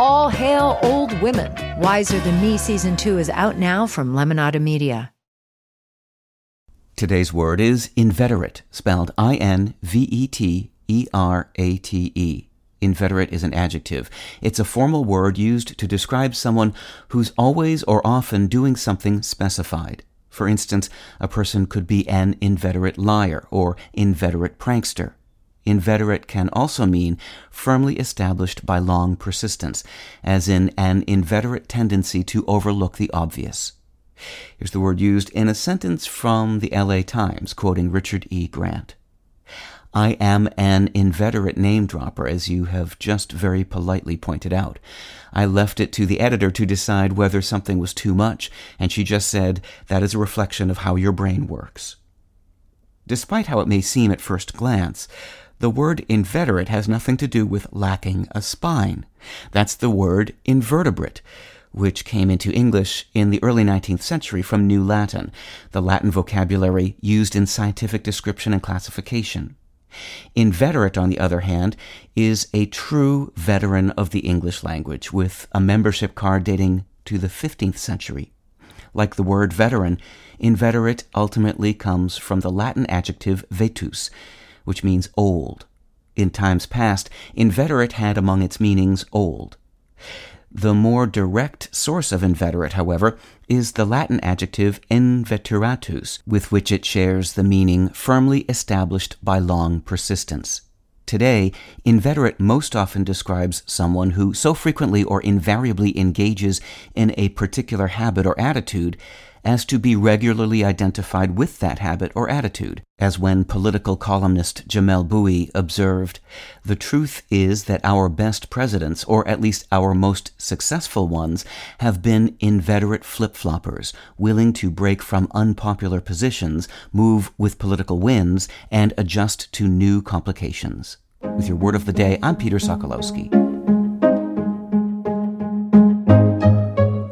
All hail old women. Wiser Than Me season two is out now from Lemonada Media. Today's word is inveterate, spelled I N V E T E R A T E. Inveterate is an adjective. It's a formal word used to describe someone who's always or often doing something specified. For instance, a person could be an inveterate liar or inveterate prankster. Inveterate can also mean firmly established by long persistence, as in an inveterate tendency to overlook the obvious. Here's the word used in a sentence from the LA Times, quoting Richard E. Grant. I am an inveterate name dropper, as you have just very politely pointed out. I left it to the editor to decide whether something was too much, and she just said, that is a reflection of how your brain works. Despite how it may seem at first glance, the word inveterate has nothing to do with lacking a spine. That's the word invertebrate which came into English in the early 19th century from New Latin, the Latin vocabulary used in scientific description and classification. Inveterate, on the other hand, is a true veteran of the English language, with a membership card dating to the 15th century. Like the word veteran, inveterate ultimately comes from the Latin adjective vetus, which means old. In times past, inveterate had among its meanings old. The more direct source of inveterate, however, is the Latin adjective inveteratus, with which it shares the meaning firmly established by long persistence. Today, inveterate most often describes someone who so frequently or invariably engages in a particular habit or attitude as to be regularly identified with that habit or attitude, as when political columnist Jamelle Bouie observed, The truth is that our best presidents, or at least our most successful ones, have been inveterate flip floppers, willing to break from unpopular positions, move with political winds, and adjust to new complications. With your word of the day, I'm Peter Sokolowski.